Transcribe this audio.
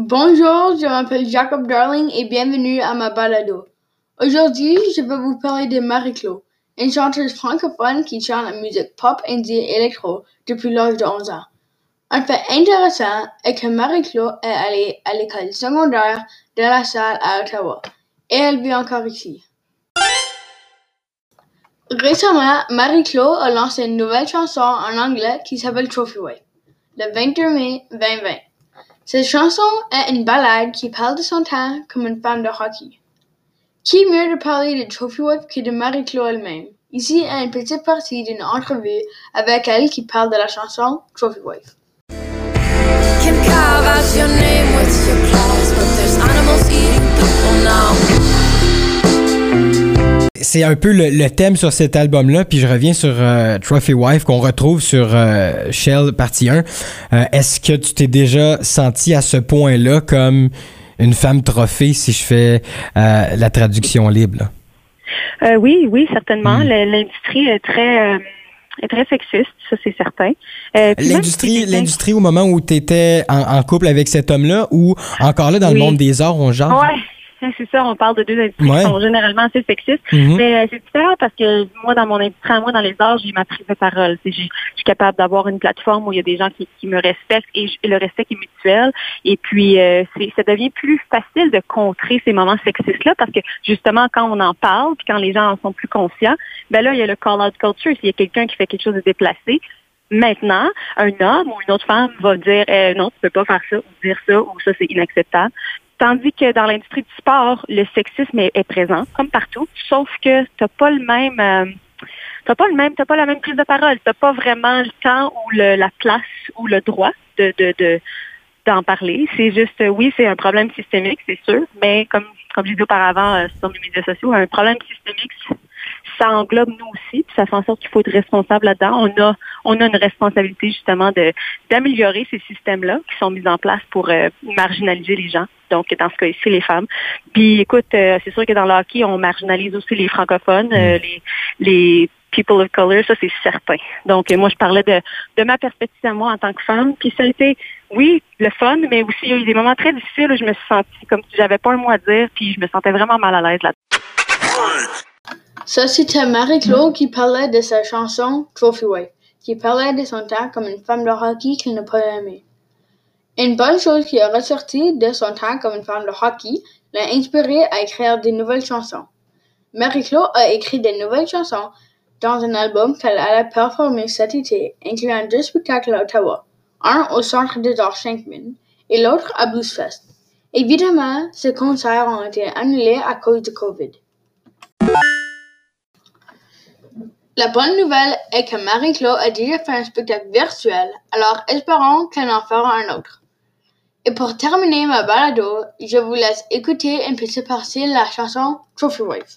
Bonjour, je m'appelle Jacob Darling et bienvenue à ma balado. Aujourd'hui, je vais vous parler de Marie-Claude, une chanteuse francophone qui chante la musique pop, indie et électro depuis l'âge de 11 ans. Un fait intéressant est que Marie-Claude est allée à l'école secondaire de la Salle à Ottawa et elle vit encore ici. Récemment, Marie-Claude a lancé une nouvelle chanson en anglais qui s'appelle Trophy Wife, le 22 mai 2020. Cette chanson est une ballade qui parle de son temps comme une fan de hockey. Qui mieux de parler de Trophy Wife que de Marie-Claude elle-même? Ici est une petite partie d'une entrevue avec elle qui parle de la chanson Trophy Wife. C'est un peu le, le thème sur cet album-là, puis je reviens sur euh, Trophy Wife qu'on retrouve sur euh, Shell partie 1. Euh, Est-ce que tu t'es déjà senti à ce point-là comme une femme trophée, si je fais euh, la traduction libre? là? Oui, oui, certainement. Mm. Le- L'industrie est très est très sexiste, ça c'est certain. Euh, L'industrie, l'industrie au moment où tu étais en, en couple avec cet homme-là, ou encore là dans le monde des arts, on genre? Ouais, c'est ça. On parle de deux industries Ouais. qui sont généralement assez sexistes. Mhm. Mais euh, c'est différent parce que moi, dans mon industrie, moi, dans les arts, j'ai ma prise de parole. Je suis capable d'avoir une plateforme où il y a des gens qui, qui me respectent et, le respect qui est mutuel. Et puis, euh, c'est- ça devient plus facile de contrer ces moments sexistes-là parce que justement, quand on en parle, puis quand les gens en sont plus conscients, ben là, il y a le call-out culture. S'il y a quelqu'un qui fait quelque chose de déplacé, Maintenant, un homme ou une autre femme va dire euh, non, tu peux pas faire ça ou dire ça ou ça c'est inacceptable. Tandis que dans l'industrie du sport, le sexisme est, présent, comme partout, sauf que t'as pas le même euh, t'as pas le même, t'as pas la même prise de parole, t'as pas vraiment le temps ou le, la place ou le droit de, de, de d'en parler. C'est juste, oui, c'est un problème systémique, c'est sûr, mais comme comme j'ai dit auparavant euh, sur les médias sociaux, un problème systémique, ça englobe nous aussi, puis ça fait en sorte qu'il faut être responsable là-dedans. On a on a une responsabilité justement de d'améliorer ces systèmes-là qui sont mis en place pour euh, marginaliser les gens. Donc dans ce cas ici les femmes. Puis écoute, euh, c'est sûr que dans le hockey on marginalise aussi les francophones, euh, les les people of color, ça c'est certain. Donc moi je parlais de de ma perspective à moi en tant que femme, puis ça a été oui le fun, mais aussi il y a eu des moments très difficiles où je me suis sentie comme si j'avais pas un mot à dire, puis je me sentais vraiment mal à l'aise là. Ça, c'était Marie-Claude qui parlait de sa chanson Trophy Wife, qui parlait de son temps comme une femme de hockey qu'il n'a pas aimée. Une bonne chose qui est ressortie de son temps comme une femme de hockey l'a inspiré à écrire des nouvelles chansons. Marie-Claude a écrit des nouvelles chansons dans un album qu'elle allait performer cet été, incluant deux spectacles à Ottawa, un au Centre des Arts Shankman et l'autre à Bluesfest. Évidemment, ces concerts ont été annulés à cause de COVID. La bonne nouvelle est que Marie-Claude a déjà fait un spectacle virtuel, alors espérons qu'elle en fera un autre. Et pour terminer ma balado, je vous laisse écouter une petite partie de la chanson Trophy Wife.